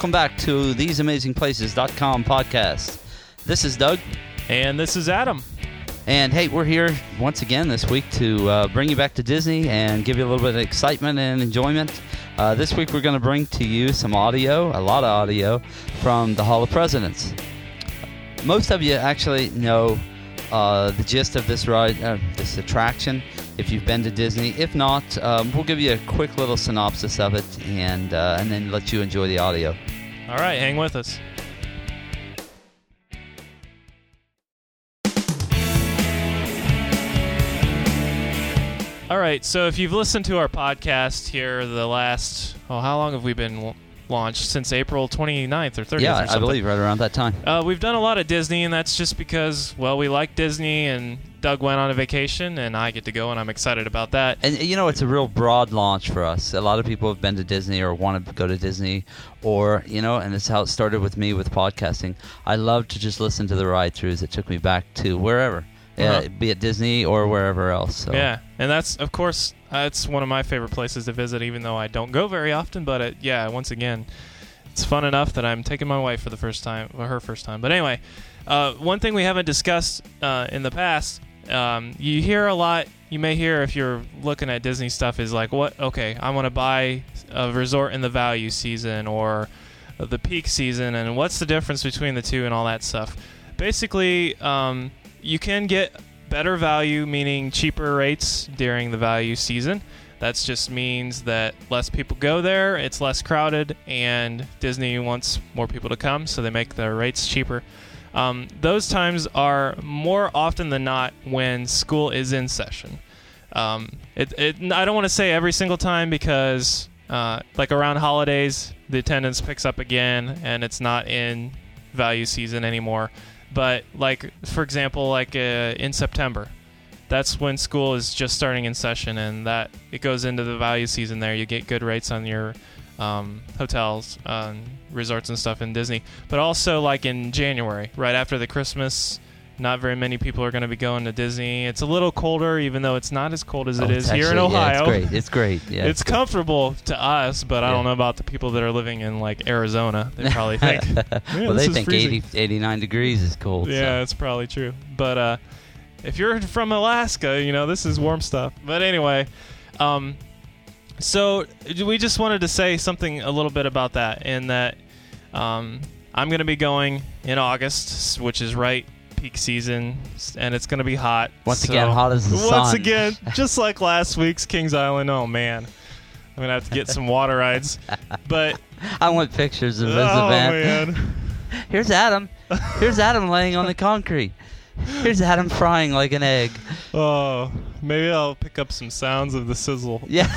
Welcome back to theseamazingplaces.com podcast. This is Doug, And this is Adam. and hey, we're here once again this week to uh, bring you back to Disney and give you a little bit of excitement and enjoyment. Uh, this week, we're going to bring to you some audio, a lot of audio, from the Hall of Presidents. Most of you actually know uh, the gist of this ride, uh, this attraction, if you've been to Disney. If not, um, we'll give you a quick little synopsis of it and uh, and then let you enjoy the audio. All right, hang with us. All right, so if you've listened to our podcast here the last, oh, how long have we been launched? Since April 29th or 30th yeah, something. I believe right around that time. Uh, we've done a lot of Disney, and that's just because, well, we like Disney, and Doug went on a vacation, and I get to go, and I'm excited about that. And you know, it's a real broad launch for us. A lot of people have been to Disney or want to go to Disney, or you know, and it's how it started with me with podcasting. I love to just listen to the ride throughs. It took me back to wherever, yeah, Uh-huh. be it Disney or wherever else. So. Yeah, and that's of course that's one of my favorite places to visit, even though I don't go very often. But it, yeah, once again, it's fun enough that I'm taking my wife for the first time, her first time. But anyway, uh, one thing we haven't discussed uh, in the past, um, you hear a lot. You may hear if you're looking at Disney stuff is like, what? Okay, I want to buy a resort in the value season or the peak season, and what's the difference between the two and all that stuff. Basically, um, you can get better value, meaning cheaper rates during the value season. That just means that less people go there, it's less crowded, and Disney wants more people to come, so they make their rates cheaper. Um, those times are more often than not when school is in session. Um, it, it, I don't want to say every single time because, uh, like around holidays, the attendance picks up again, and it's not in value season anymore. But like, for example, like uh, in September, that's when school is just starting in session, and that it goes into the value season. There, you get good rates on your um, hotels, um, resorts, and stuff in Disney. But also, like in January, right after the Christmas, not very many people are going to be going to Disney. It's a little colder, even though it's not as cold as Oh, it's is here in Ohio. Yeah, it's great. It's great. Yeah, it's comfortable to us, but I don't know about the people that are living in like Arizona. They probably think, well, they think freezing." 80, 89 degrees is cold. so. Yeah, it's probably true. But uh, if you're from Alaska, you know this is warm stuff. But anyway, um, so we just wanted to say something a little bit about that, in that um, I'm going to be going in August, which is right peak season, and it's going to be hot. Once so- again, hot as the Once sun. again, just like last week's Kings Island. Oh man. I'm gonna have to get some water rides, but I want pictures of this oh event. man, Here's Adam. Here's Adam laying on the concrete. Here's Adam frying like an egg. oh maybe I'll pick up some sounds of the sizzle. Yeah.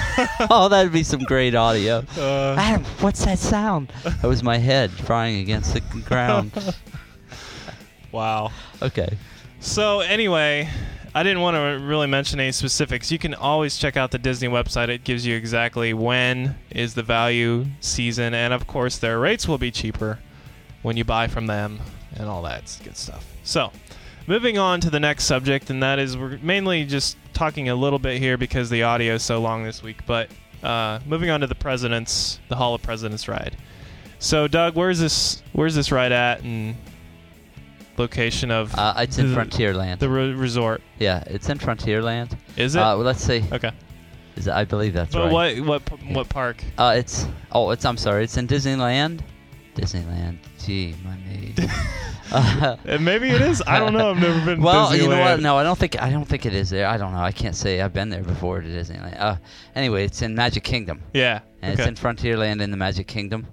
oh, that'd be some great audio. Uh, Adam, what's that sound? That was my head frying against the ground. Wow. Okay. So anyway, I didn't want to really mention any specifics. You can always check out the Disney website. It gives you exactly when is the value season, and of course their rates will be cheaper when you buy from them and all that good stuff. So, moving on to the next subject, and that is we're mainly just talking a little bit here because the audio is so long this week. But uh, moving on to the presidents, the Hall of Presidents ride. So, Doug, where's this? Where's this ride at? And location of Uh, it's in The- Frontierland. the re- resort? yeah, it's in Frontierland. Is it? Uh, well, let's see. okay. Is it- I believe that's But right. what what what park? Uh, it's oh, it's I'm sorry. It's in Disneyland. Disneyland. Gee, money. uh, Uh, Maybe it is. I don't know. I've never been. to well, you know what? No, I don't think I don't think it is there. I don't know. I can't say I've been there before to Disneyland. Uh, anyway, it's in Magic Kingdom, Yeah. and okay. it's in Frontierland in the Magic Kingdom.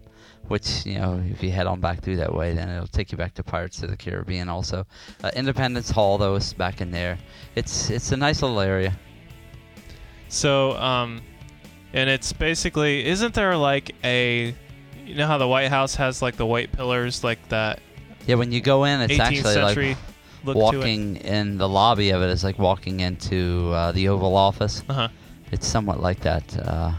Which you know, if you head on back through that way, then it'll take you back to Pirates of the Caribbean. Also, uh, Independence Hall though is back in there. It's it's a nice little area. so um, and it's basically isn't there like a, you know how the White House has like the white pillars like that Yeah, when you go in, it's 18th actually like look walking in the lobby of it is like walking into uh, the Oval Office. Uh huh. It's somewhat like that. Uh,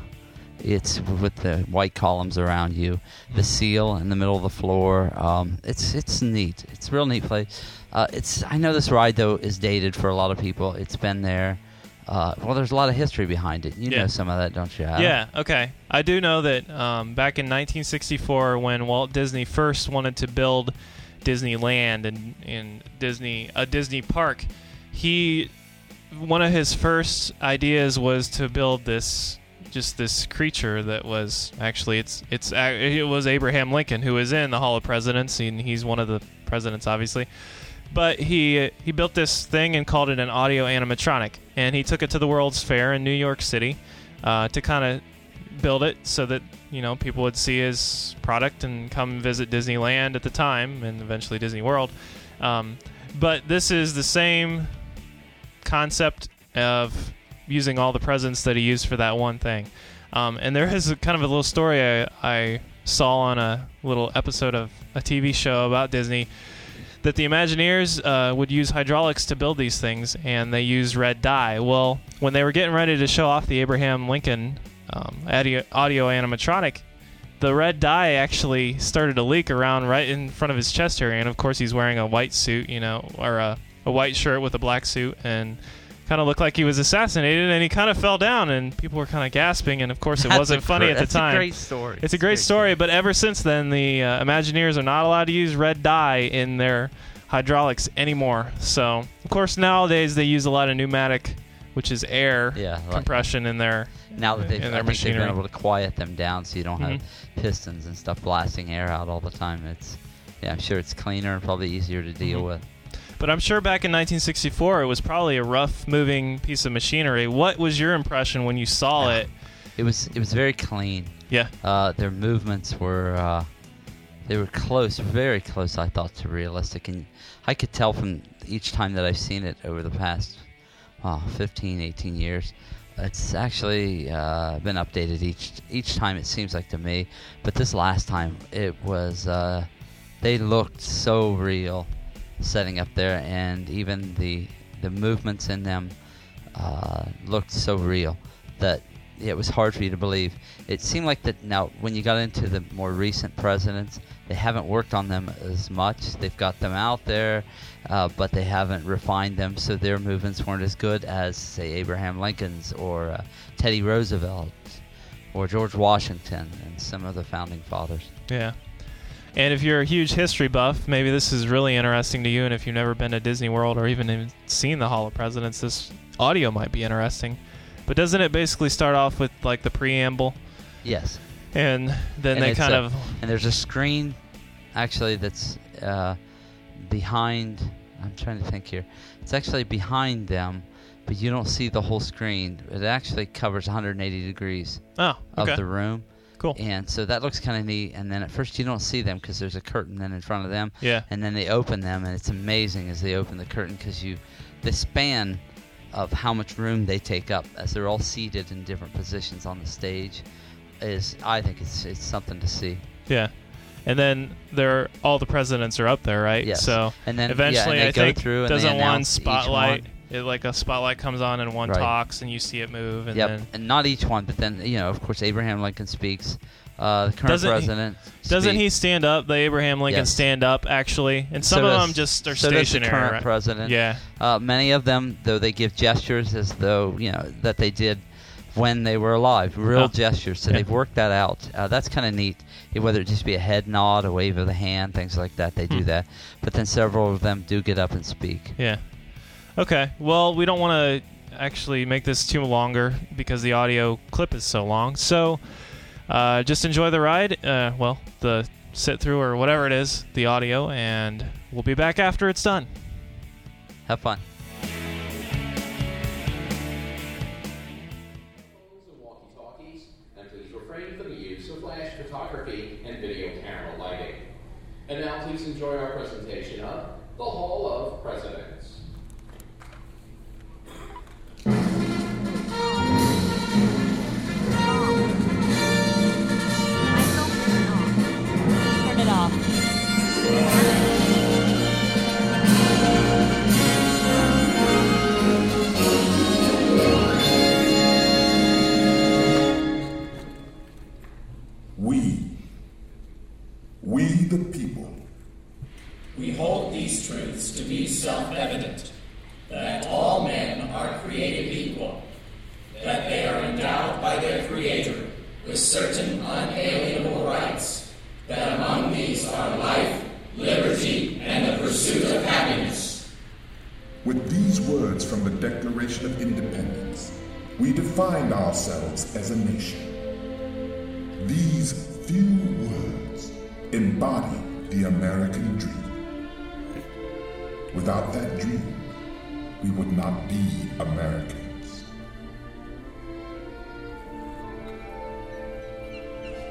it's with the white columns around you, the seal in the middle of the floor. Um, it's it's neat. It's a real neat place. Uh, it's I know this ride though is dated for a lot of people. It's been there Uh, well, there's a lot of history behind it. You Yeah. know some of that, don't you? Adam? Yeah, okay. I do know that um, back in 1964, when Walt Disney first wanted to build Disneyland and in Disney a Disney park, he one of his first ideas was to build this just this creature that was actually it's it's it was Abraham Lincoln who was in the Hall of Presidents and he's one of the presidents obviously but he he built this thing and called it an audio animatronic and he took it to the World's Fair in New York City uh, to kind of build it so that you know people would see his product and come visit Disneyland at the time and eventually Disney World. Um, but this is the same concept of using all the presents that he used for that one thing. Um, and there is a, kind of a little story I, I saw on a little episode of a TV show about Disney that the Imagineers uh, would use hydraulics to build these things, and they used red dye. Well, when they were getting ready to show off the Abraham Lincoln um, audio, audio animatronic, the red dye actually started to leak around right in front of his chest area, and of course he's wearing a white suit, you know, or a, a white shirt with a black suit, and kind of looked like he was assassinated, and he kind of fell down, and people were kind of gasping, and of course it That's wasn't funny at the time. a great story. It's a great story, but ever since then, the uh, Imagineers are not allowed to use red dye in their hydraulics anymore. So, of course, nowadays they use a lot of pneumatic, which is air Yeah, like- compression in their. Now that they've, I think they've been able to quiet them down, so you don't have Mhm. pistons and stuff blasting air out all the time. It's yeah, I'm sure it's cleaner and probably easier to deal Mhm. with. But I'm sure back in 1964, it was probably a rough moving piece of machinery. What was your impression when you saw Yeah. it? It was it was very clean. Yeah. Uh, their movements were uh, they were close, very close. I thought to realistic, and I could tell from each time that I've seen it over the past oh, 15, 18 years. It's actually uh, been updated each each time. It seems like to me, but this last time it was uh, they looked so real, setting up there, and even the the movements in them uh, looked so real that it was hard for you to believe. It seemed like that now when you got into the more recent presidents, they haven't worked on them as much. They've got them out there, uh, but they haven't refined them, so their movements weren't as good as say Abraham Lincoln's or uh, Teddy Roosevelt or George Washington and some of the founding fathers. Yeah. And if you're a huge history buff, maybe this is really interesting to you. And if you've never been to Disney World or even seen the Hall of Presidents, this audio might be interesting. But doesn't it basically start off with like the preamble, Yes. and then And they kind a- of and there's a screen actually that's uh, behind i'm trying to think here it's actually behind them but you don't see the whole screen it actually covers 180 degrees oh okay of the room cool and so that looks kind of neat and then at first you don't see them because there's a curtain then in front of them yeah and then they open them and it's amazing as they open the curtain because you the span of how much room they take up as they're all seated in different positions on the stage is i think it's it's something to see yeah, and then they're all the presidents are up there, right? Yes. So And then eventually, yeah, and they I go think through and doesn't one spotlight one. It like a spotlight comes on and one Right. talks and you see it move and Yep, then and not each one, but then you know, of course, Abraham Lincoln speaks. Uh, the current Doesn't he- president doesn't he stand up? The Abraham Lincoln Yes. stand up actually, and some So of does- them just are so does the current right? president. Yeah, Uh, many of them, though, they give gestures as though you know that they did when they were alive, real Oh. gestures. So Yeah. they've worked that out. Uh, that's kind of neat. Whether it just be a head nod, a wave of the hand, things like that, they do Hmm. that. But then several of them do get up and speak. yeah. Okay. Well, we don't want to actually make this too longer because the audio clip is so long. So, uh, just enjoy the ride. Uh, well, the sit through or whatever it is, the audio, and we'll be back after it's done. Have fun. and please refrain from the use of flash photography and video camera lighting. And now please enjoy our presentation of the Hall of Presidents. These words from the Declaration of Independence, we defined ourselves as a nation. These few words embody the American dream. Without that dream, we would not be Americans.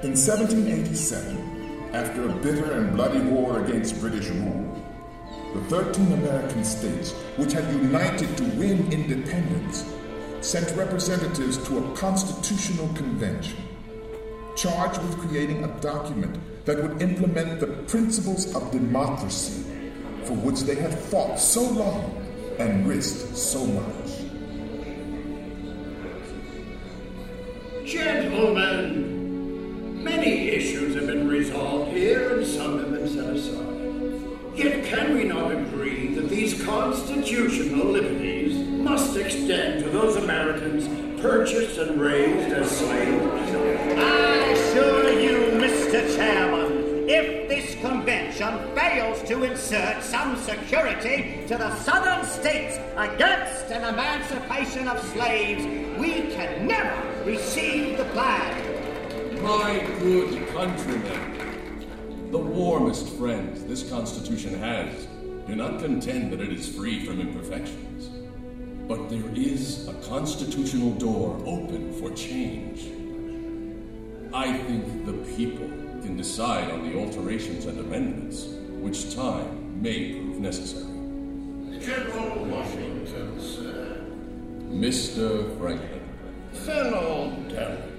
In 1787, after a bitter and bloody war against British rule, the 13 American states, which had united to win independence, sent representatives to a constitutional convention charged with creating a document that would implement the principles of democracy for which they had fought so long and risked so much. Gentlemen, many issues have been resolved here and some have been set aside. Yet can we not agree that these constitutional liberties must extend to those Americans purchased and raised as slaves? I assure you, Mr. Chairman, if this convention fails to insert some security to the southern states against an emancipation of slaves, we can never receive the flag. My good countrymen, the warmest friends this Constitution has do not contend that it is free from imperfections. But there is a constitutional door open for change. I think the people can decide on the alterations and amendments, which time may prove necessary. General Washington, sir. Mr. Franklin. Fellow delegates, I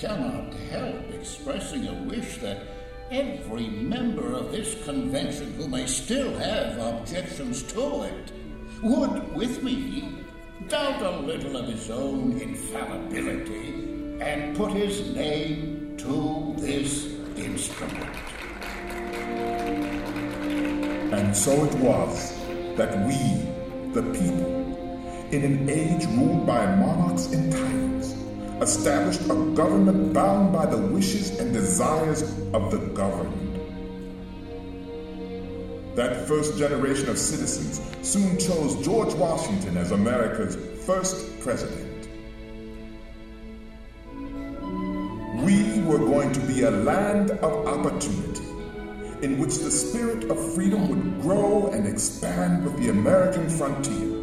cannot help expressing a wish that every member of this convention who may still have objections to it would, with me, doubt a little of his own infallibility and put his name to this instrument. And so it was that we, the people, in an age ruled by monarchs and tyrants, established a government bound by the wishes and desires of the governed. That first generation of citizens soon chose George Washington as America's first president. We were going to be a land of opportunity in which the spirit of freedom would grow and expand with the American frontier.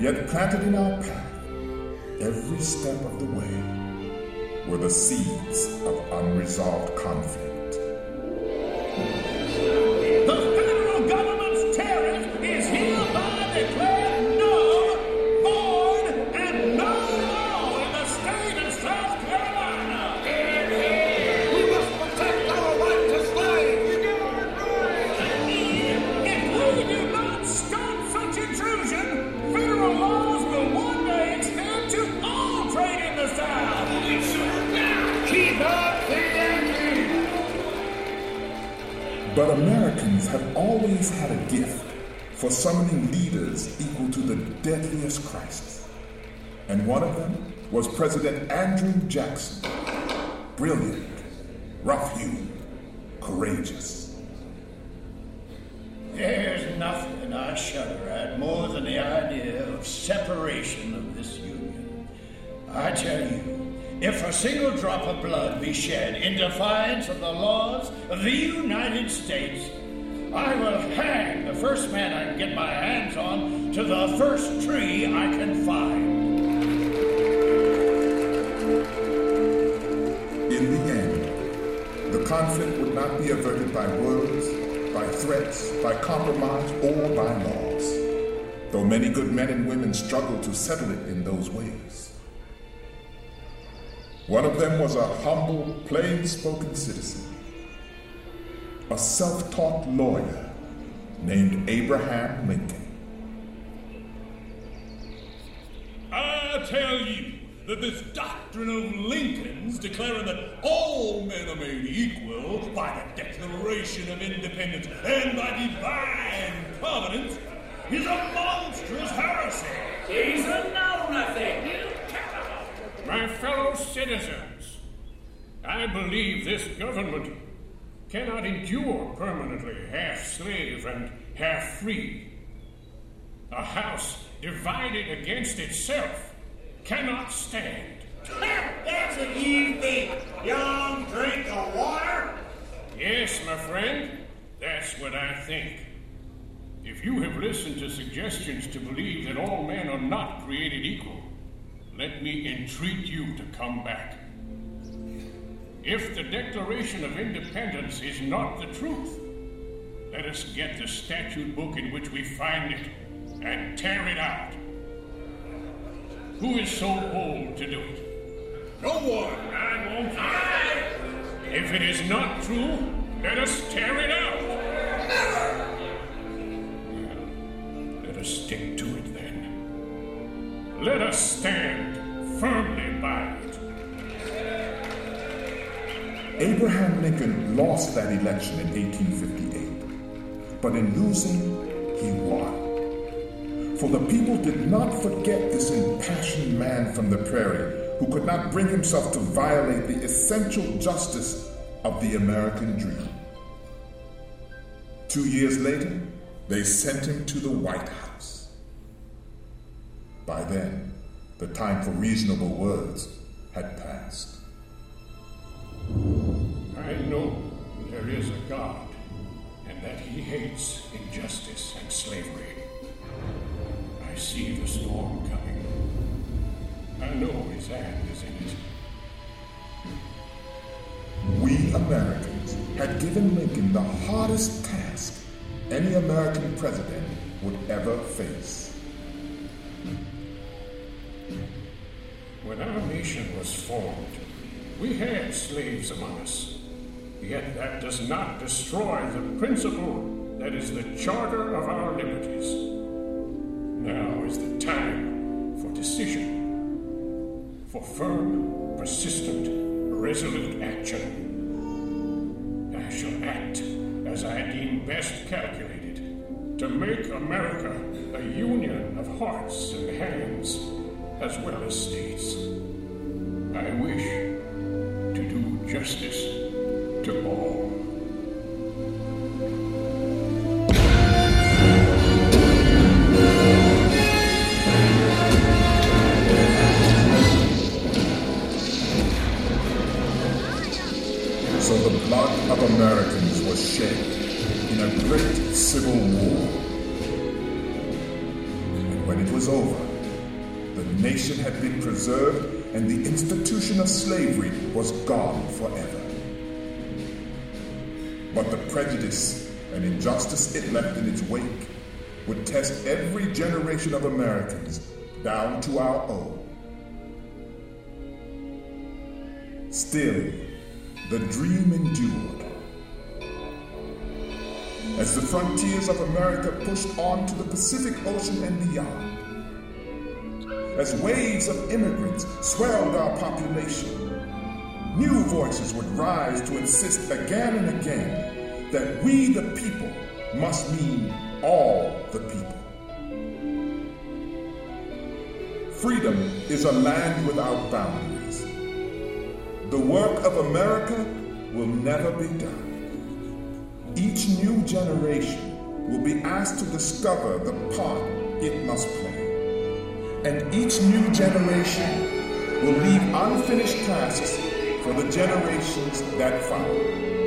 Yet planted in our path, every step of the way, were the seeds of unresolved conflict. For summoning leaders equal to the deadliest crisis. And one of them was President Andrew Jackson. Brilliant, rough-hewn, courageous. There's nothing I shudder at more than the idea of separation of this union. I tell you, if a single drop of blood be shed in defiance of the laws of the United States, I will hang the first man I can get my hands on to the first tree I can find. In the end, the conflict would not be averted by words, by threats, by compromise, or by laws, though many good men and women struggled to settle it in those ways. One of them was a humble, plain spoken citizen, a self taught lawyer named Abraham Lincoln. I tell you that this doctrine of Lincoln's declaring that all men are made equal by the Declaration of Independence and by divine providence is a monstrous heresy. He's a know-nothing. My fellow citizens, I believe this government cannot endure permanently half slave and half free. A house divided against itself cannot stand. That's what you think, young drink of water? Yes, my friend, that's what I think. If you have listened to suggestions to believe that all men are not created equal, let me entreat you to come back. If the Declaration of Independence is not the truth, let us get the statute book in which we find it and tear it out. Who is so bold to do it? No one. I won't. I. If it is not true, let us tear it out. Well, let us stick to it then. Let us stand Lincoln lost that election in 1858, but in losing, he won. For the people did not forget this impassioned man from the prairie who could not bring himself to violate the essential justice of the American dream. Two years later, they sent him to the White House. By then, the time for reasonable words had passed. God and that he hates injustice and slavery. I see the storm coming. I know his hand is in it. We Americans had given Lincoln the hardest task any American president would ever face. When our nation was formed, we had slaves among us. Yet that does not destroy the principle that is the charter of our liberties. Now is the time for decision, for firm, persistent, resolute action. I shall act as I deem best calculated to make America a union of hearts and hands as well as states. I wish to do justice nation had been preserved and the institution of slavery was gone forever. Prejudice and injustice it left in its wake would test every generation of Americans down to our own. Still, the dream endured. As the frontiers of America pushed on to the Pacific Ocean and beyond, as waves of immigrants swelled our population, new voices would rise to insist again and again that we, the people, must mean all the people. Freedom is a land without boundaries. The work of America will never be done. Each new generation will be asked to discover the part it must play. And each new generation will leave unfinished tasks for the generations that follow.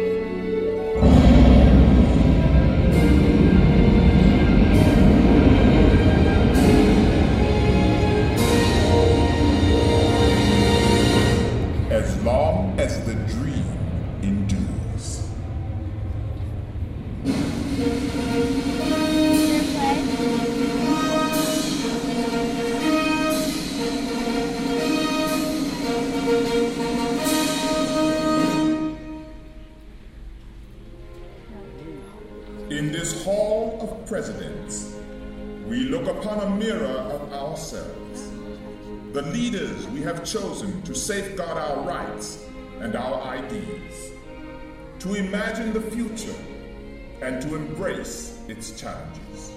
In this hall of presidents, we look upon a mirror of ourselves. The leaders we have chosen to safeguard our rights and our ideals, to imagine the future and to embrace its challenges.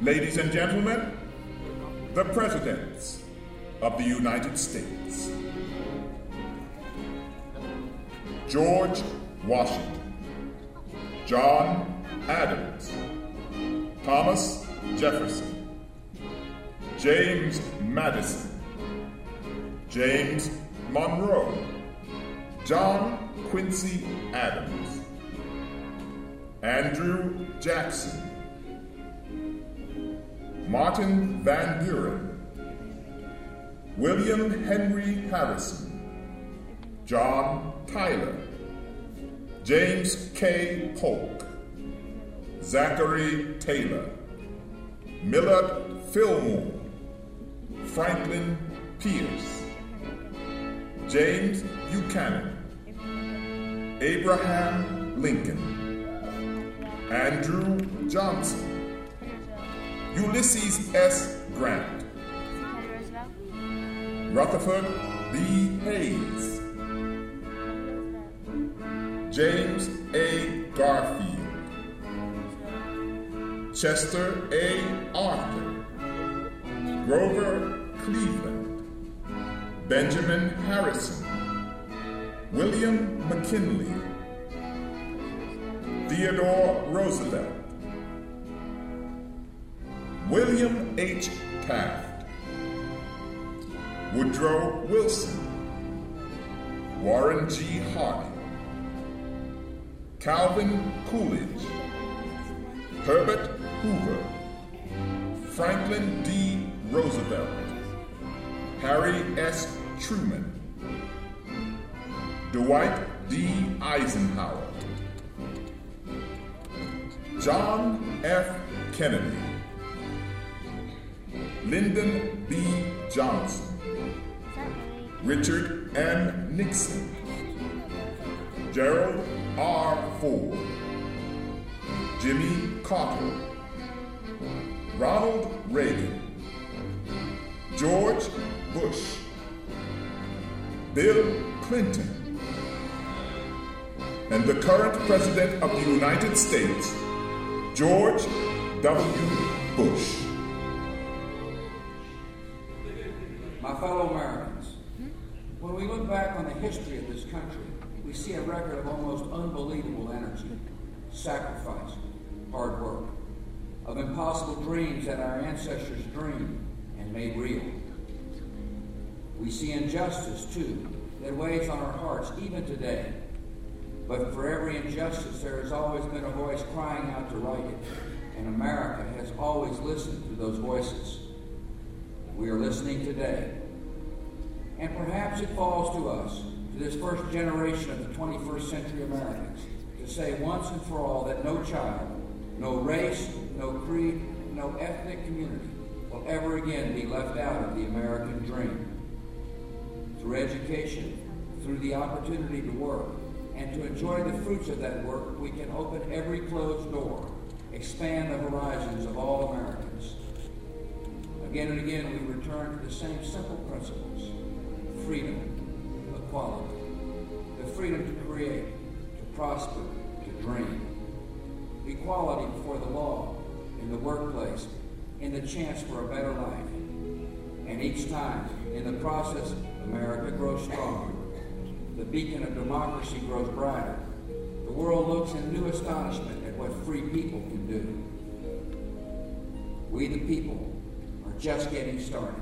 Ladies and gentlemen, the presidents, of the United States. George Washington, John Adams, Thomas Jefferson, James Madison, James Monroe, John Quincy Adams, Andrew Jackson, Martin Van Buren, William Henry Harrison, John Tyler, James K. Polk, Zachary Taylor, Millard Fillmore, Franklin Pierce, James Buchanan, Abraham Lincoln, Andrew Johnson, Ulysses S. Grant, Rutherford B. Hayes, James A. Garfield, Chester A. Arthur, Grover Cleveland, Benjamin Harrison, William McKinley, Theodore Roosevelt, William H. Taft, Woodrow Wilson, Warren G. Harding, Calvin Coolidge, Herbert Hoover, Franklin D. Roosevelt, Harry S. Truman, Dwight D. Eisenhower, John F. Kennedy, Lyndon B. Johnson, Richard M. Nixon, Gerald R. Ford, Jimmy Carter, Ronald Reagan, George Bush, Bill Clinton, and the current President of the United States, George W. Bush. My fellow Americans, when we look back on the history of this country, we see a record of almost unbelievable energy, sacrifice, hard work, of impossible dreams that our ancestors dreamed and made real. We see injustice, too, that weighs on our hearts even today. But for every injustice, there has always been a voice crying out to right it, and America has always listened to those voices. We are listening today. And perhaps it falls to us, to this first generation of the 21st century Americans, to say once and for all that no child, no race, no creed, no ethnic community will ever again be left out of the American dream. Through education, through the opportunity to work, and to enjoy the fruits of that work, we can open every closed door, expand the horizons of all Americans. Again and again, we return to the same simple principles freedom, equality, the freedom to create, to prosper, to dream, equality before the law, in the workplace, in the chance for a better life. And each time, in the process, America grows stronger. The beacon of democracy grows brighter. The world looks in new astonishment at what free people can do. We, the people, are just getting started.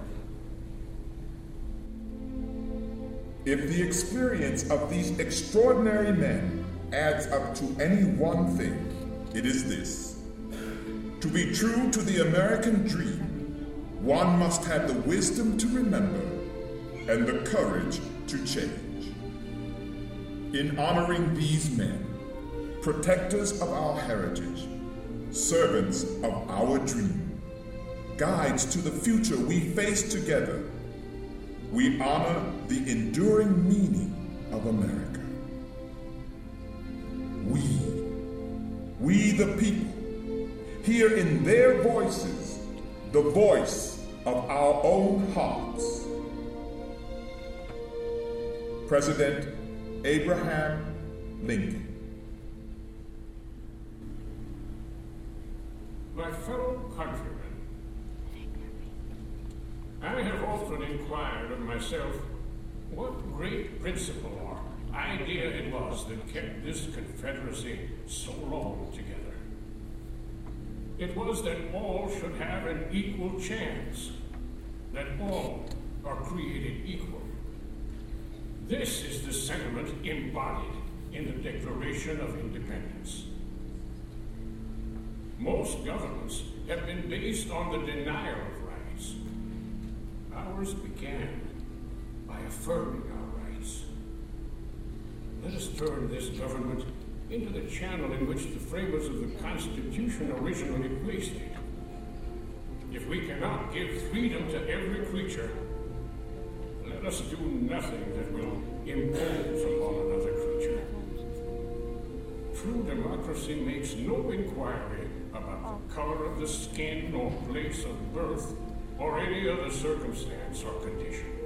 If the experience of these extraordinary men adds up to any one thing, it is this. To be true to the American dream, one must have the wisdom to remember and the courage to change. In honoring these men, protectors of our heritage, servants of our dream, guides to the future we face together, we honor the enduring meaning of America. We, we the people, hear in their voices the voice of our own hearts. President Abraham Lincoln. My fellow countrymen, I have often inquired of myself what great principle or idea it was that kept this Confederacy so long together. It was that all should have an equal chance, that all are created equal. This is the sentiment embodied in the Declaration of Independence. Most governments have been based on the denial of rights. Ours began by affirming our rights. Let us turn this government into the channel in which the framers of the Constitution originally placed it. If we cannot give freedom to every creature, let us do nothing that will impose upon another creature. True democracy makes no inquiry about the color of the skin or place of birth or any other circumstance or condition.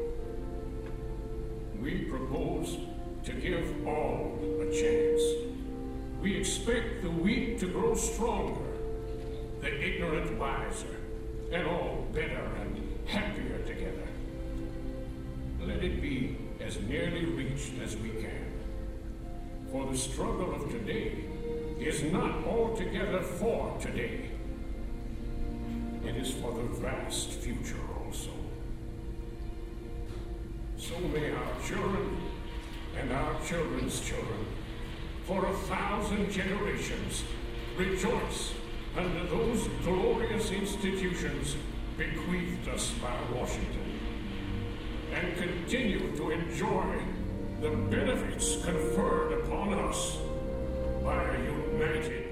We propose to give all a chance. We expect the weak to grow stronger, the ignorant wiser, and all better and happier together. Let it be as nearly reached as we can. For the struggle of today is not altogether for today. It is for the vast future also. So may children and our children's children, for a thousand generations, rejoice under those glorious institutions bequeathed us by Washington, and continue to enjoy the benefits conferred upon us by a united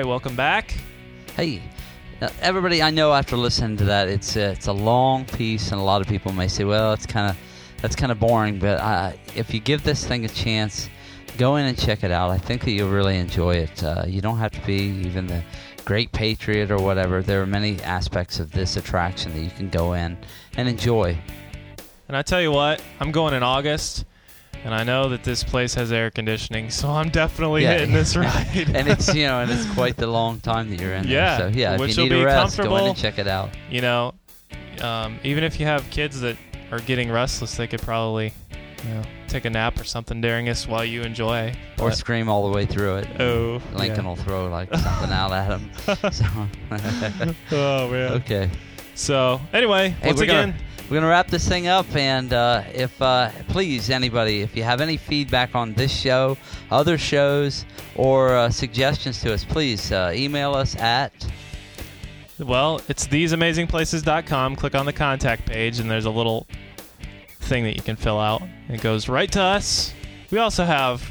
right, welcome back. Hey, uh, everybody, I know after listening to that, it's uh, it's a long piece, and a lot of people may say, "Well, it's kind of that's kind of boring." But uh, if you give this thing a chance, go in and check it out. I think that you'll really enjoy it. Uh, you don't have to be even the great patriot or whatever. There are many aspects of this attraction that you can go in and enjoy. And I tell you what, I'm going in August, and I know that this place has air conditioning, so I'm definitely Yeah. hitting this ride. and it's you know, and it's quite the long time that you're in. there. Yeah, So yeah, which if you need be a rest, go in and check it out. you know, um, even if you have kids that are getting restless, they could probably, you know, take a nap or something during this while you enjoy. Or But- scream all the way through it. Oh, Lincoln yeah. will throw like something out at him. So, oh man. okay. So anyway, Hey, once again, gonna, we're gonna wrap this thing up, and uh, if uh, please anybody, if you have any feedback on this show, other shows, or uh, suggestions to us, please uh, email us at well, it's theseamazingplaces.com. Click on the contact page, and there's a little thing that you can fill out. It goes right to us. We also have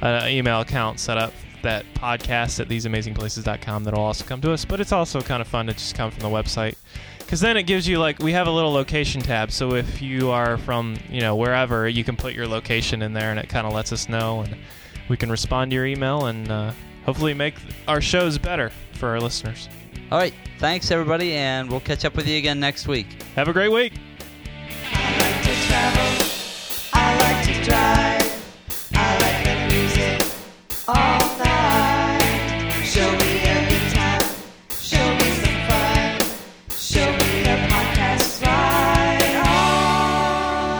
an email account set up that podcast at theseamazingplaces.com that'll also come to us. But it's also kind of fun to just come from the website because then it gives you like we have a little location tab. So if you are from you know wherever, you can put your location in there, and it kind of lets us know, and we can respond to your email and uh, hopefully make our shows better for our listeners. All right, thanks everybody, and we'll catch up with you again next week. Have a great week.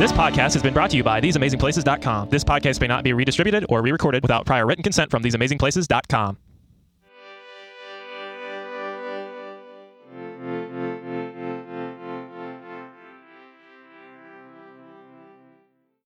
This podcast has been brought to you by TheseAmazingPlaces.com. This podcast may not be redistributed or re recorded without prior written consent from TheseAmazingPlaces.com.